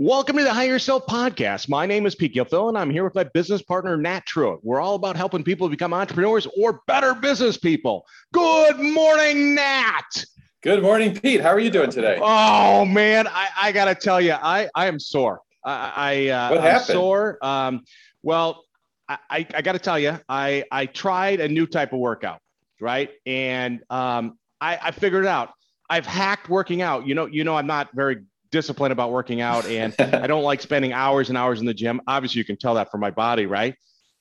Welcome to the Hire Yourself podcast. My name is Pete Gilfil, and I'm here with my business partner, Nat Truitt. We're all about helping people become entrepreneurs or better business people. Good morning, Nat. Good morning, Pete. How are you doing today? Oh man, I, I gotta tell you, I, I am sore. I, I uh, what happened? I'm sore. Um, well, I, I, I got to tell you, I I tried a new type of workout, right? And um, I, I figured it out. I've hacked working out. You know, you know, I'm not very disciplined about working out and I don't like spending hours and hours in the gym. Obviously, you can tell that from my body, right?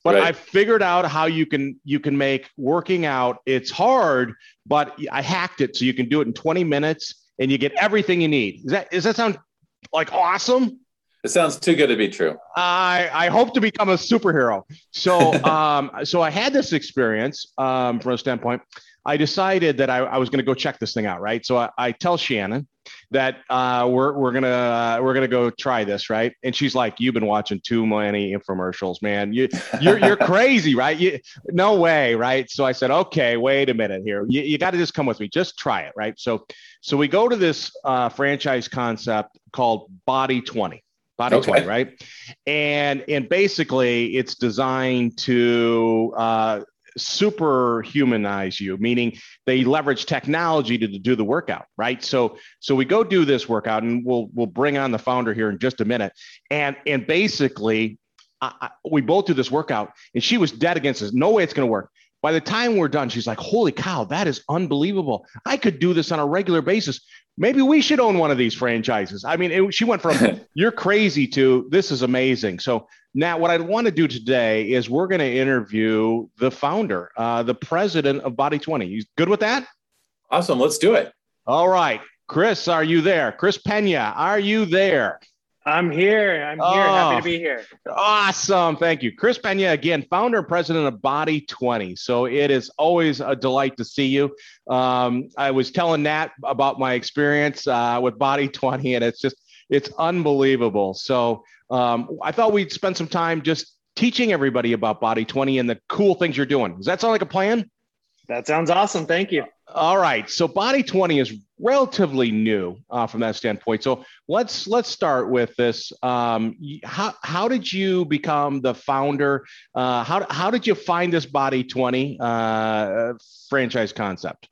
But right. I figured out how you can you can make working out. It's hard, but I hacked it so you can do it in 20 minutes and you get everything you need. Is that does that sound like awesome? It sounds too good to be true. I, I hope to become a superhero. So um, so I had this experience um, from a standpoint. I decided that I, I was going to go check this thing out, right? So I, I tell Shannon that uh, we're we're gonna uh, we're gonna go try this, right? And she's like, "You've been watching too many infomercials, man. You you're you're crazy, right? You, no way, right?" So I said, "Okay, wait a minute here. You, you got to just come with me. Just try it, right?" So so we go to this uh, franchise concept called Body Twenty. Body okay. 20, right? And and basically it's designed to uh, superhumanize you, meaning they leverage technology to, to do the workout, right? So so we go do this workout, and we'll we'll bring on the founder here in just a minute, and and basically. I, I, we both do this workout and she was dead against us. No way it's going to work. By the time we're done, she's like, Holy cow, that is unbelievable. I could do this on a regular basis maybe we should own one of these franchises. I mean, it, she went from you're crazy to this is amazing. So now, what I want to do today is we're going to interview the founder, uh, the president of Body 20. You good with that? Awesome. Let's do it. All right. Chris, are you there? Chris Pena, are you there? I'm here. I'm here. Oh, Happy to be here. Awesome. Thank you. Chris Pena, again, founder and president of Body 20. So it is always a delight to see you. Um, I was telling Nat about my experience uh, with Body 20, and it's just, it's unbelievable. So um, I thought we'd spend some time just teaching everybody about Body 20 and the cool things you're doing. Does that sound like a plan? That sounds awesome. Thank you. All right. So Body 20 is relatively new uh, from that standpoint. So let's let's start with this. Um, how how did you become the founder? Uh, how how did you find this Body Twenty uh, franchise concept?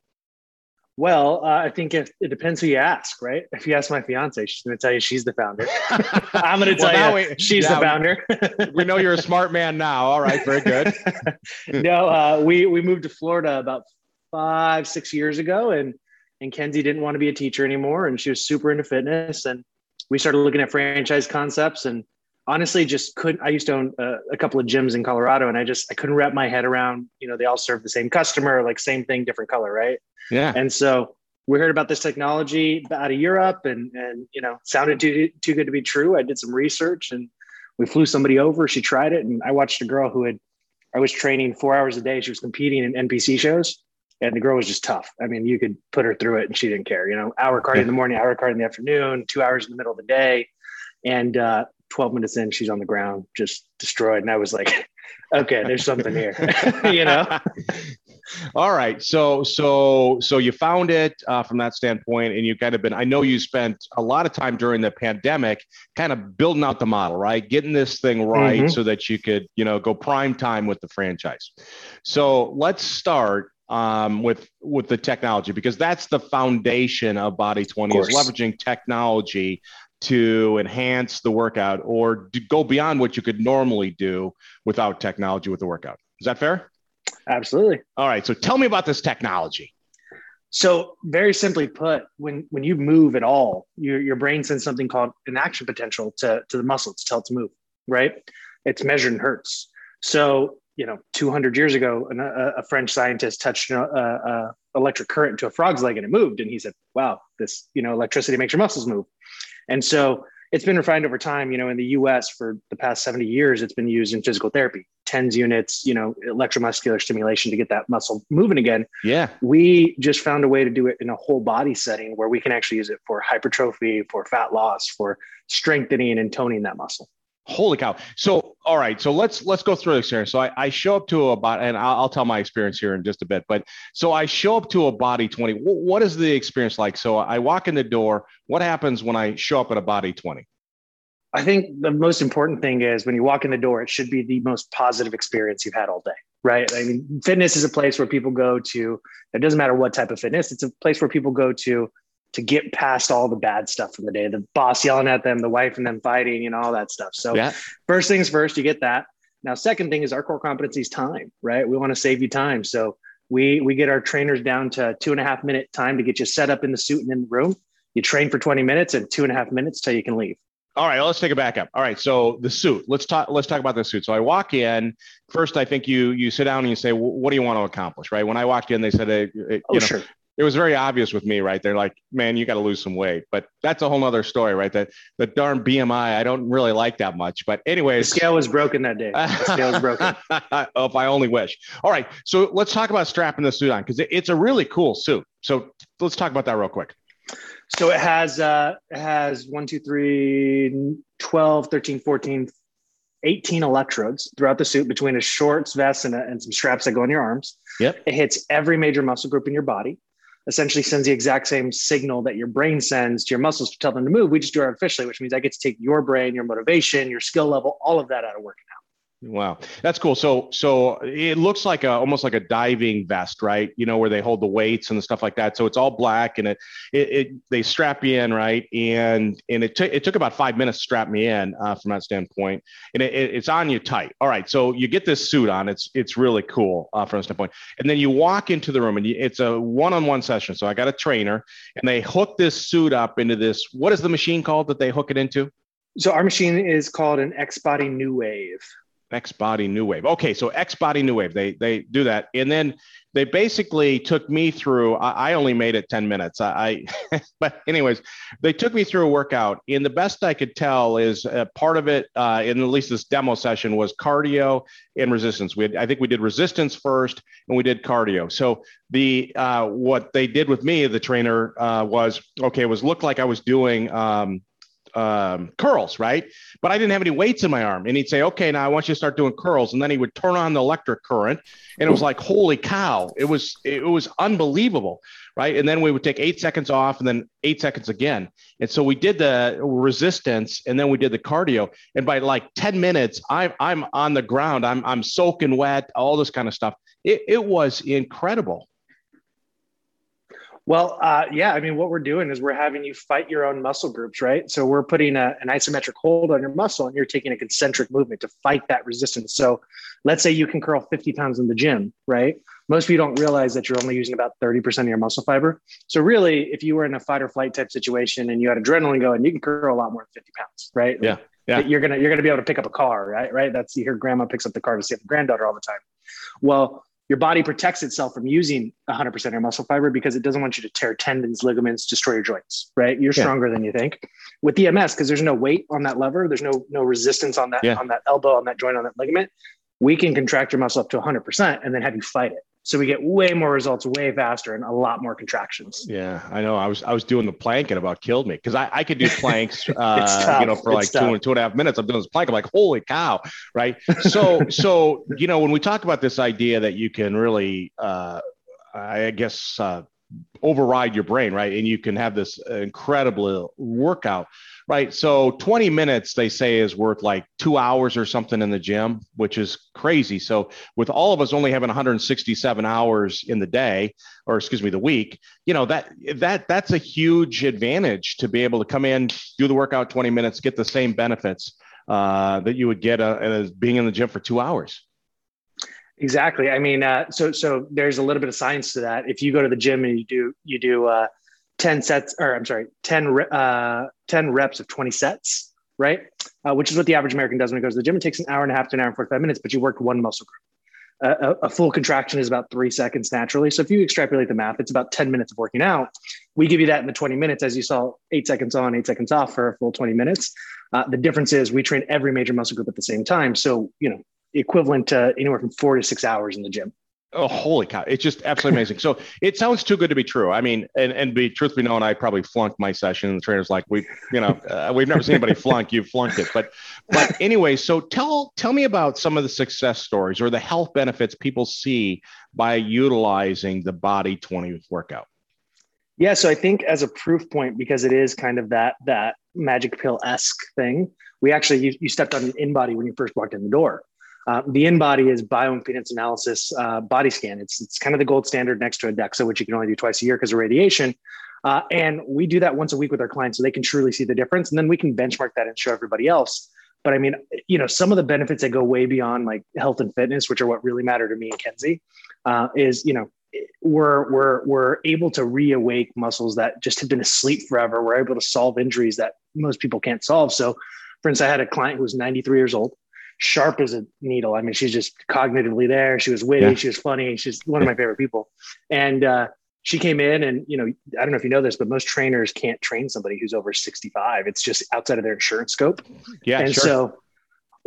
Well, uh, I think it, it depends who you ask, right? If you ask my fiance, she's going to tell you she's the founder. I'm going to tell well, you we, she's yeah, the founder. we know you're a smart man now. All right, very good. no, uh, we we moved to Florida about five six years ago, and and Kenzie didn't want to be a teacher anymore, and she was super into fitness, and we started looking at franchise concepts, and honestly, just couldn't. I used to own a, a couple of gyms in Colorado, and I just I couldn't wrap my head around. You know, they all serve the same customer, like same thing, different color, right? Yeah. And so we heard about this technology out of Europe, and and you know, sounded too too good to be true. I did some research, and we flew somebody over. She tried it, and I watched a girl who had. I was training four hours a day. She was competing in NPC shows and the girl was just tough. I mean, you could put her through it and she didn't care, you know, hour cardio in the morning, hour cardio in the afternoon, two hours in the middle of the day. And uh, 12 minutes in, she's on the ground, just destroyed. And I was like, okay, there's something here, you know? All right. So, so, so you found it uh, from that standpoint, and you've kind of been, I know you spent a lot of time during the pandemic kind of building out the model, right? Getting this thing right mm-hmm. so that you could, you know, go prime time with the franchise. So let's start um, with with the technology because that's the foundation of Body 20 of is leveraging technology to enhance the workout or to go beyond what you could normally do without technology with the workout. Is that fair? Absolutely. All right. So tell me about this technology. So very simply put, when when you move at all, your your brain sends something called an action potential to, to the muscle to tell it to move, right? It's measured in hertz. So you know 200 years ago a, a french scientist touched a, a, electric current to a frog's leg and it moved and he said wow this you know electricity makes your muscles move and so it's been refined over time. You know in the us for the past 70 years it's been used in physical therapy tens units you know electromuscular stimulation to get that muscle moving again. Yeah. We just found a way to do it in a whole body setting where we can actually use it for hypertrophy for fat loss for strengthening and toning that muscle Holy cow! So, all right, so let's let's go through this here. So, I, I show up to a body, and I'll, I'll, tell my experience here in just a bit. But so I show up to a body twenty. what is the experience like? So I walk in the door. What happens when I show up at a body twenty? I think the most important thing is when you walk in the door, it should be the most positive experience you've had all day, right? I mean, fitness is a place where people go to. It doesn't matter what type of fitness; it's a place where people go to to get past all the bad stuff from the day. The boss yelling at them, the wife and them fighting, you know, all that stuff. So, yeah. first things first, you get that. Now, second thing is our core competency is time, right? We want to save you time, so we we get our trainers down to two and a half minute time to get you set up in the suit and in the room. You train for 20 minutes and two and a half minutes till you can leave. All right, let's take it back up. All right, so the suit. Let's talk. Let's talk about the suit. So I walk in first. I think you you sit down and you say, "What do you want to accomplish?" Right. When I walked in, they said, hey, you "Oh, know, sure." It was very obvious with me, right? They're like, "Man, you got to lose some weight," but that's a whole other story, right? That the darn BMI, I don't really like that much. But anyways, the scale was broken that day. The scale was broken. oh, if I only wish. All right, so let's talk about strapping the suit on because it's a really cool suit. So let's talk about that real quick. So it has uh, it has one, two, three, 12, 13, 14, 18 electrodes throughout the suit between a shorts, vest, and, a, and some straps that go on your arms. Yep. It hits every major muscle group in your body. Essentially sends the exact same signal that your brain sends to your muscles to tell them to move. We just do it artificially, which means I get to take your brain, your motivation, your skill level, all of that out of working. Wow, that's cool. So, so it looks like a almost like a diving vest, right? You know, where they hold the weights and the stuff like that. So it's all black, and it it, it they strap you in, right? And and it took it took about five minutes to strap me in uh, from that standpoint, and it, it, it's on you tight. All right, so you get this suit on. It's it's really cool uh, from that standpoint, and then you walk into the room, and you, it's a one-on-one session. So I got a trainer, and they hook this suit up into this. What is the machine called that they hook it into? So our machine is called an XBody Newave. XBody Newave. Okay, so XBody Newave, they they do that, and then they basically took me through. I, I only made it ten minutes. I, I but anyways, they took me through a workout, and the best I could tell is uh, part of it, uh, in at least this demo session, was cardio and resistance. We had, I think we did resistance first, and we did cardio. So the uh, what they did with me, the trainer, uh, was okay. It was looked like I was doing. Um, um, curls, right? But I didn't have any weights in my arm. And he'd say, okay, now I want you to start doing curls. And then he would turn on the electric current. And it was like, holy cow. It was, it was unbelievable. Right. And then we would take eight seconds off and then eight seconds again. And so we did the resistance and then we did the cardio. And by like 10 minutes, I'm, I'm on the ground. I'm, I'm soaking wet, all this kind of stuff. It, it was incredible. Well, uh, yeah, I mean, what we're doing is we're having you fight your own muscle groups, right? So we're putting a, an isometric hold on your muscle and you're taking a concentric movement to fight that resistance. So let's say you can curl 50 pounds in the gym, right? Most of you don't realize that you're only using about 30% of your muscle fiber. So really, if you were in a fight or flight type situation and you had adrenaline going, you can curl a lot more than 50 pounds, right? Yeah. Yeah. You're gonna you're gonna be able to pick up a car, right? Right. That's you hear grandma picks up the car to see the granddaughter all the time. Well, your body protects itself from using 100% of your muscle fiber because it doesn't want you to tear tendons, ligaments, destroy your joints, right? You're stronger yeah. than you think. With EMS, because there's no weight on that lever, there's no no resistance on that yeah. on that elbow, on that joint, on that ligament. We can contract your muscle up to 100% and then have you fight it. So we get way more results way faster and a lot more contractions. Yeah, I know. I was I was doing the plank and about killed me because I, I could do planks, uh, you know, for like two and two and a half minutes. I'm doing this plank. I'm like, holy cow, right? So so you know, when we talk about this idea that you can really, uh, I guess, uh, override your brain, right, and you can have this incredible workout right? So 20 minutes, they say, is worth like two hours or something in the gym, which is crazy. So with all of us only having 167 hours in the day, or excuse me, the week, you know, that that that's a huge advantage to be able to come in, do the workout 20 minutes, get the same benefits uh, that you would get uh, as being in the gym for two hours. Exactly. I mean, uh, so so there's a little bit of science to that. If you go to the gym and you do you do uh, 10 sets, or I'm sorry, 10, uh, 10 reps of 20 sets, right? Uh, which is what the average American does when he goes to the gym. It takes an hour and a half to an hour and 45 minutes, but you worked one muscle group. A, a, full contraction is about three seconds naturally. So if you extrapolate the math, it's about 10 minutes of working out. We give you that in the 20 minutes, as you saw, eight seconds on, eight seconds off for a full 20 minutes. Uh, the difference is we train every major muscle group at the same time. So, you know, equivalent to anywhere from four to six hours in the gym. Oh, holy cow. It's just absolutely amazing. So it sounds too good to be true. I mean, and, and be truth be known, I probably flunked my session. And the trainer's like, we, you know, uh, we've never seen anybody flunk. You've flunked it. But, but anyway, so tell, tell me about some of the success stories or the health benefits people see by utilizing the body 20 workout. Yeah, so I think as a proof point, because it is kind of that that magic pill esque thing, we actually you, you stepped on an InBody when you first walked in the door. Uh, the InBody is bioimpedance analysis uh, body scan. It's it's kind of the gold standard next to a DEXA, which you can only do twice a year because of radiation. Uh, and we do that once a week with our clients so they can truly see the difference. And then we can benchmark that and show everybody else. But I mean, you know, some of the benefits that go way beyond like health and fitness, which are what really matter to me and Kenzie, uh, is you know, we're we're we're able to reawake muscles that just have been asleep forever. We're able to solve injuries that most people can't solve. So, for instance, I had a client who was 93 years old, sharp as a needle. I mean, she's just cognitively there. She was witty. Yeah. She was funny. She's one of my favorite people. And uh, she came in and you know i don't know if you know this but most trainers can't train somebody who's over 65 it's just outside of their insurance scope yeah and sure. so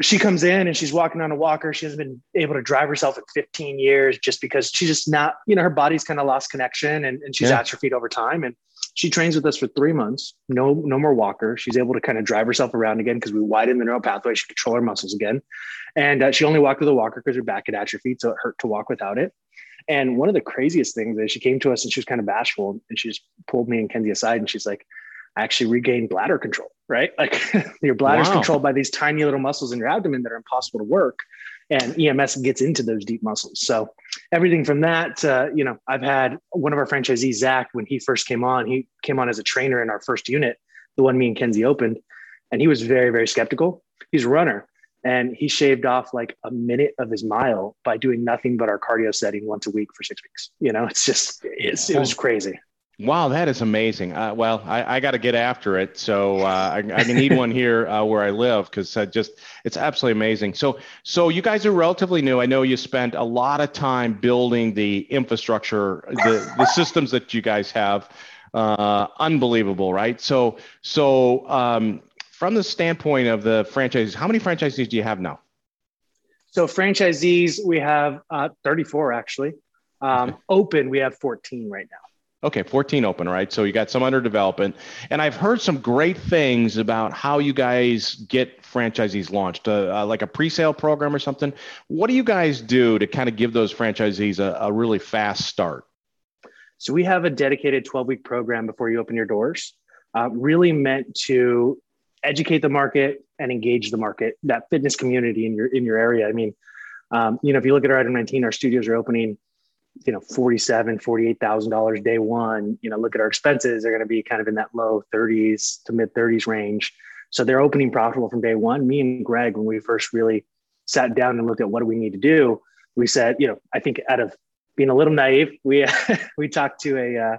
she comes in and she's walking on a walker she hasn't been able to drive herself in 15 years just because she's just not you know her body's kind of lost connection and, and she's yeah. atrophied over time and she trains with us for three months no no more walker she's able to kind of drive herself around again because we widen the neural pathway she control her muscles again and uh, she only walked with a walker because her back had atrophied so it hurt to walk without it and one of the craziest things is she came to us and she was kind of bashful and she just pulled me and Kenzie aside and she's like, I actually regained bladder control, right? Like your bladder's wow. controlled by these tiny little muscles in your abdomen that are impossible to work. And EMS gets into those deep muscles. So everything from that, uh, you know, I've had one of our franchisees, Zach, when he first came on, he came on as a trainer in our first unit, the one me and Kenzie opened, and he was very, very skeptical. He's a runner and he shaved off like a minute of his mile by doing nothing but our cardio setting once a week for six weeks. You know it's just it's, it was crazy Wow, that is amazing. Uh, well, I, I got to get after it, so uh, I, I need one here uh, where I live because just it's absolutely amazing. So, so you guys are relatively new. I know you spent a lot of time building the infrastructure, the the systems that you guys have. Uh, unbelievable, right? So, so um, from the standpoint of the franchises, how many franchisees do you have now? So franchisees, we have uh, 34 actually. Um, okay. Open, we have 14 right now. Okay, 14 open, right? So you got some under development. And I've heard some great things about how you guys get franchisees launched, uh, uh, like a pre sale program or something. What do you guys do to kind of give those franchisees a, a really fast start? So we have a dedicated 12 week program before you open your doors, uh, really meant to educate the market and engage the market, that fitness community in your in your area. I mean, um, you know, if you look at our item 19, our studios are opening, you know, 47, $48,000 day one, you know, look at our expenses, they're going to be kind of in that low 30s to mid 30s range. So they're opening profitable from day one. Me and Greg, when we first really sat down and looked at what do we need to do, we said, you know, I think out of being a little naive, we, we talked to a, uh,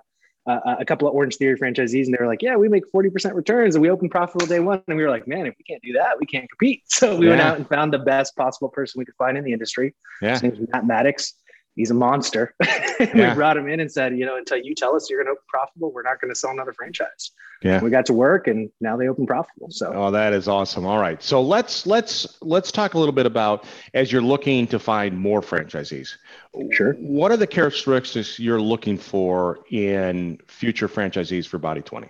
uh, a couple of Orangetheory franchisees, and they were like, "Yeah, we make forty percent returns, and we open profitable day one." And we were like, "Man, if we can't do that, we can't compete." So we yeah. went out and found the best possible person we could find in the industry. Yeah. His name's Matt Maddox he's a monster. Yeah. we brought him in and said, you know, until you tell us you're going to open profitable, we're not going to sell another franchise. Yeah. we got to work and now they open profitable. So Oh, that is awesome. All right. So let's let's let's talk a little bit about as you're looking to find more franchisees. Sure. What are the characteristics you're looking for in future franchisees for Body 20?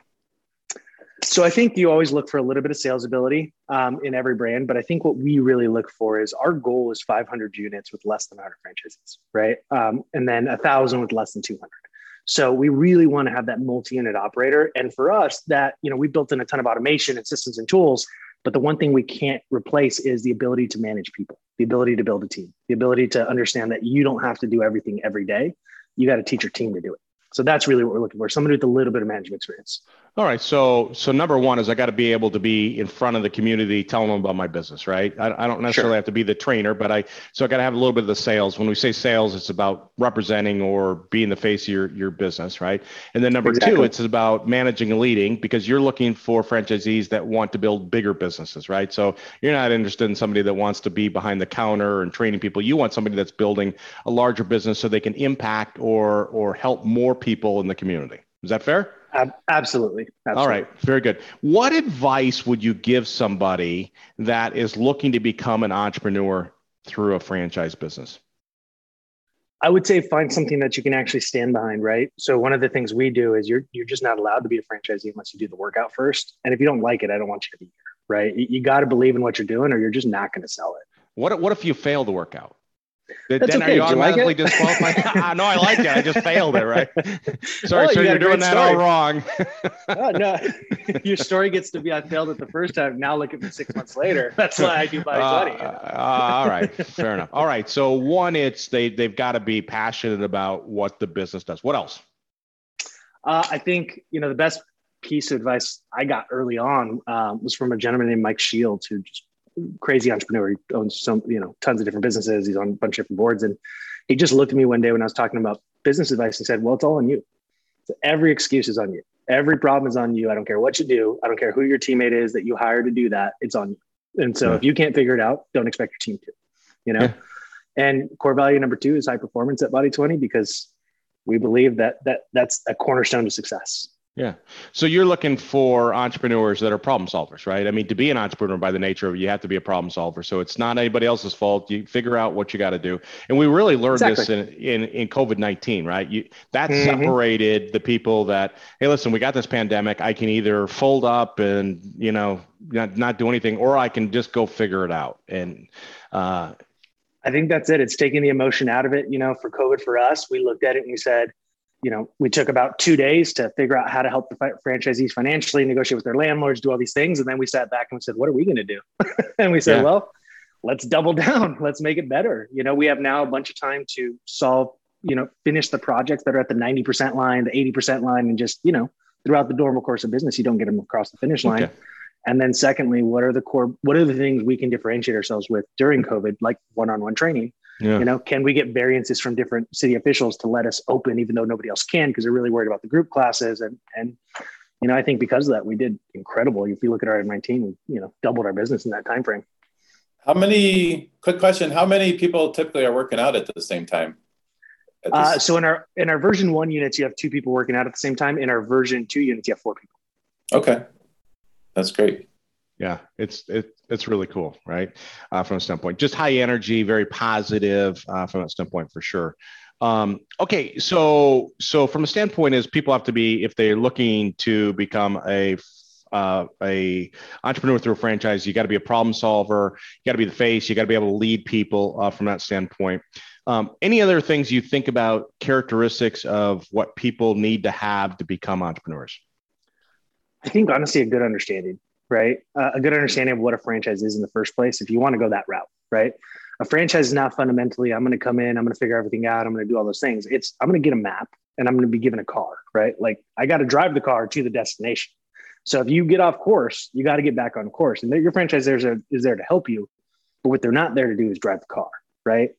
So I think you always look for a little bit of sales ability um, in every brand, but I think what we really look for is our goal is 500 units with less than 100 franchises, right? Um, and then a thousand with less than 200. So we really want to have that multi-unit operator, and for us, that you know we built in a ton of automation and systems and tools. But the one thing we can't replace is the ability to manage people, the ability to build a team, the ability to understand that you don't have to do everything every day. You got to teach your team to do it. So that's really what we're looking for. Somebody with a little bit of management experience. All right. So, so number one is I got to be able to be in front of the community, telling them about my business, right? I, I don't necessarily sure. have to be the trainer, but I, so I got to have a little bit of the sales. When we say sales, it's about representing or being the face of your, your business, right? And then number exactly. two, it's about managing and leading because you're looking for franchisees that want to build bigger businesses, right? So you're not interested in somebody that wants to be behind the counter and training people. You want somebody that's building a larger business so they can impact or, or help more people in the community. Is that fair? Absolutely. Absolutely. All right. Very good. What advice would you give somebody that is looking to become an entrepreneur through a franchise business? I would say find something that you can actually stand behind, right? So one of the things we do is you're you're just not allowed to be a franchisee unless you do the workout first. And if you don't like it, I don't want you to be here, right? You, you got to believe in what you're doing, or you're just not going to sell it. What what if you fail the workout? Then That's are okay. you Did you like automatically it? disqualified? Ah, no, I like it. I just failed it, right? Sorry, Oh, sir, you you're doing that all wrong. Oh, no, your story gets to be I failed it the first time. Now look at me six months later. That's why I do buy Uh, twenty. you know? uh, all right, fair enough. All right, so one, it's they they've got to be passionate about what the business does. What else? Uh, I think you know the best piece of advice I got early on um, was from a gentleman named Mike Shields, who just crazy entrepreneur. He owns some you know tons of different businesses. He's on a bunch of different boards, and he just looked at me one day when I was talking about business advice and said, "Well, it's all on you. So every excuse is on you. Every problem is on you. I don't care what you do. I don't care who your teammate is that you hire to do that. It's on you. And so Yeah. if you can't figure it out, don't expect your team to. You know." Yeah. And core value number two is high performance at Body 20 because we believe that that that's a cornerstone to success. Yeah. So you're looking for entrepreneurs that are problem solvers, right? I mean, to be an entrepreneur by the nature of it, you have to be a problem solver. So it's not anybody else's fault. You figure out what you got to do. And we really learned this in, in, in COVID-19, right? You that Mhm. separated the people that, hey, listen, we got this pandemic. I can either fold up and, you know, not, not do anything, or I can just go figure it out. And uh, I think that's it. It's taking the emotion out of it. You know, for COVID for us, we looked at it and we said, you know, we took about two days to figure out how to help the franchisees financially, negotiate with their landlords, do all these things. And then we sat back and we said, what are we going to do? and we said, Yeah. well, let's double down. Let's make it better. You know, we have now a bunch of time to solve, you know, finish the projects that are at the 90% line, the 80% line, and just, you know, throughout the normal course of business, you don't get them across the finish line. Okay. And then secondly, what are the core, what are the things we can differentiate ourselves with during COVID, like one-on-one training? Yeah. You know, can we get variances from different city officials to let us open, even though nobody else can, because they're really worried about the group classes? And and you know, I think because of that, we did incredible. If you look at our 19, we you know doubled our business in that time frame. How many? Quick question: How many people typically are working out at the same time? At Uh, so in our in our version one units, you have two people working out at the same time. In our version two units, you have four people. okay, that's great. Yeah, it's it, it's really cool, right? Uh, from a standpoint, just high energy, very positive uh, from that standpoint for sure. Um, okay, so so from a standpoint is people have to be if they're looking to become a uh, a entrepreneur through a franchise, you got to be a problem solver. You got to be the face. You got to be able to lead people uh, from that standpoint. Um, any other things you think about characteristics of what people need to have to become entrepreneurs? I think honestly, a good understanding, right? Uh, a good understanding of what a franchise is in the first place. If you want to go that route, right? A franchise is not fundamentally, I'm going to come in, I'm going to figure everything out, I'm going to do all those things. It's, I'm going to get a map and I'm going to be given a car, right? Like I got to drive the car to the destination. So if you get off course, you got to get back on course. And your franchise is there to help you. But what they're not there to do is drive the car, right?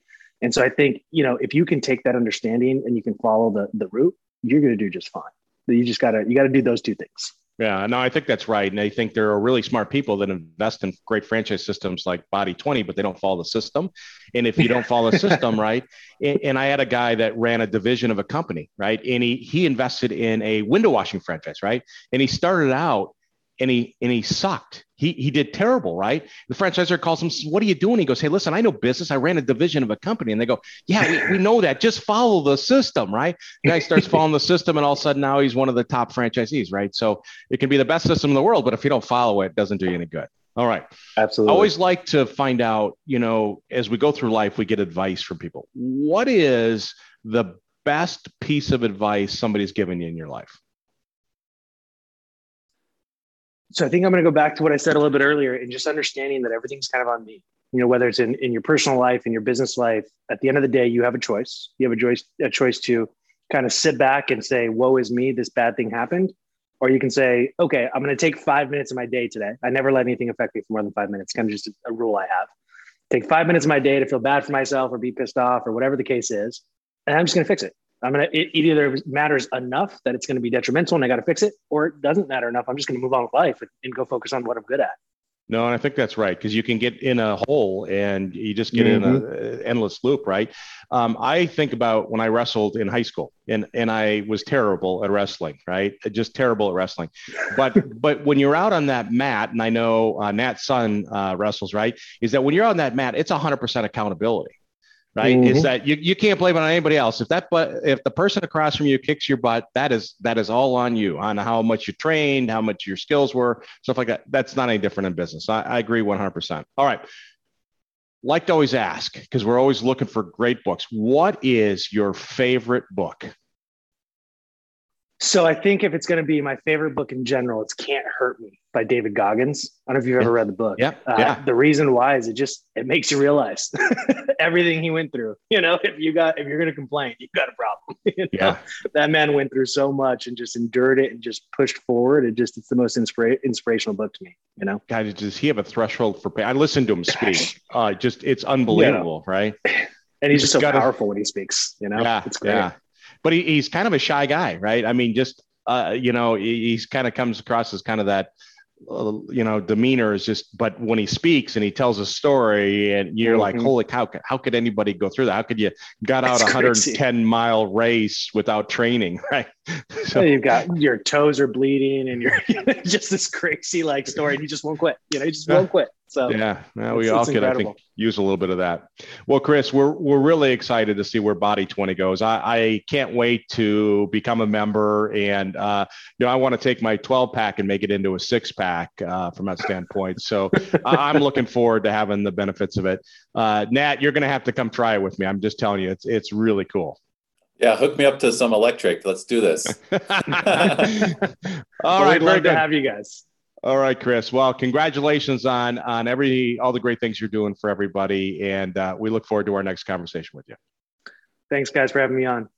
And so I think, you know, if you can take that understanding and you can follow the, the route, you're going to do just fine. You just got to, you got to do those two things. Yeah, no, I think that's right. And I think there are really smart people that invest in great franchise systems like Body 20, but they don't follow the system. And if you don't follow the system, right? And, and I had a guy that ran a division of a company, right? And he he invested in a window washing franchise, right? And he started out and he and he sucked. He he did terrible, right? The franchisor calls him, "What are you doing?" He goes, "Hey, listen, I know business. I ran a division of a company." And they go, "Yeah, we, we know that. Just follow the system, right?" The guy starts following the system, and all of a sudden now he's one of the top franchisees, right? So it can be the best system in the world, but if you don't follow it, it doesn't do you any good. All right. Absolutely. I always like to find out, you know, as we go through life, we get advice from people. What is the best piece of advice somebody's given you in your life? So I think I'm going to go back to what I said a little bit earlier and just understanding that everything's kind of on me. You know, whether it's in, in your personal life, in your business life, at the end of the day, you have a choice. You have a choice, a choice to kind of sit back and say, woe is me, this bad thing happened. Or you can say, okay, I'm going to take five minutes of my day today. I never let anything affect me for more than five minutes. Kind of just a rule I have. Take five minutes of my day to feel bad for myself or be pissed off or whatever the case is. And I'm just going to fix it. I'm going to, it, it either matters enough that it's going to be detrimental and I got to fix it, or it doesn't matter enough. I'm just going to move on with life and, and go focus on what I'm good at. No, and I think that's right because you can get in a hole and you just get in an endless loop, right? Um, I think about when I wrestled in high school, and and I was terrible at wrestling, right? Just terrible at wrestling. But but when you're out on that mat, and I know uh, Nat's son uh, wrestles, right? Is that when you're on that mat, it's 100% accountability. Right, Mhm. is that you, you can't blame it on anybody else. If that but if the person across from you kicks your butt, that is that is all on you on how much you trained, how much your skills were, stuff like that. That's not any different in business. I, I agree 100%. All right. like to always ask because we're always looking for great books. What is your favorite book? So I think if it's going to be my favorite book in general, it's Can't Hurt Me by David Goggins. I don't know if you've ever read the book. Yeah. Uh, yeah. The reason why is it just it makes you realize everything he went through. You know, if you got if you're going to complain, you've got a problem. You know? Yeah. That man went through so much and just endured it and just pushed forward. It just it's the most inspira- inspirational book to me. You know. God, does he have a threshold for pain? I listened to him speak. Uh, just it's unbelievable, right? And he's just so gotta- powerful when he speaks. You know. Yeah, It's great. yeah. But he, he's kind of a shy guy, right? I mean, just uh, you know, he, he's kind of comes across as kind of that, uh, you know, demeanor is just. But when he speaks and he tells a story, and you're like, Mhm. holy cow! How could anybody go through that? How could you got out a crazy. 110 mile race without training, right? So you've got your toes are bleeding and you're just this crazy like story and you just won't quit. You know, you just won't quit. So Yeah, well, we all it's could, I think, use a little bit of that. Well, Chris, we're we're really excited to see where Body Twenty goes. I, I can't wait to become a member, and uh, you know, I want to take my twelve pack and make it into a six pack uh, from that standpoint. So I- I'm looking forward to having the benefits of it. Uh, Nat, you're going to have to come try it with me. I'm just telling you, it's it's really cool. Yeah, hook me up to some electric. Let's do this. all Well, right, we'd love to have you guys. All right, Chris. Well, congratulations on on every all the great things you're doing for everybody, and uh, we look forward to our next conversation with you. Thanks guys for having me on.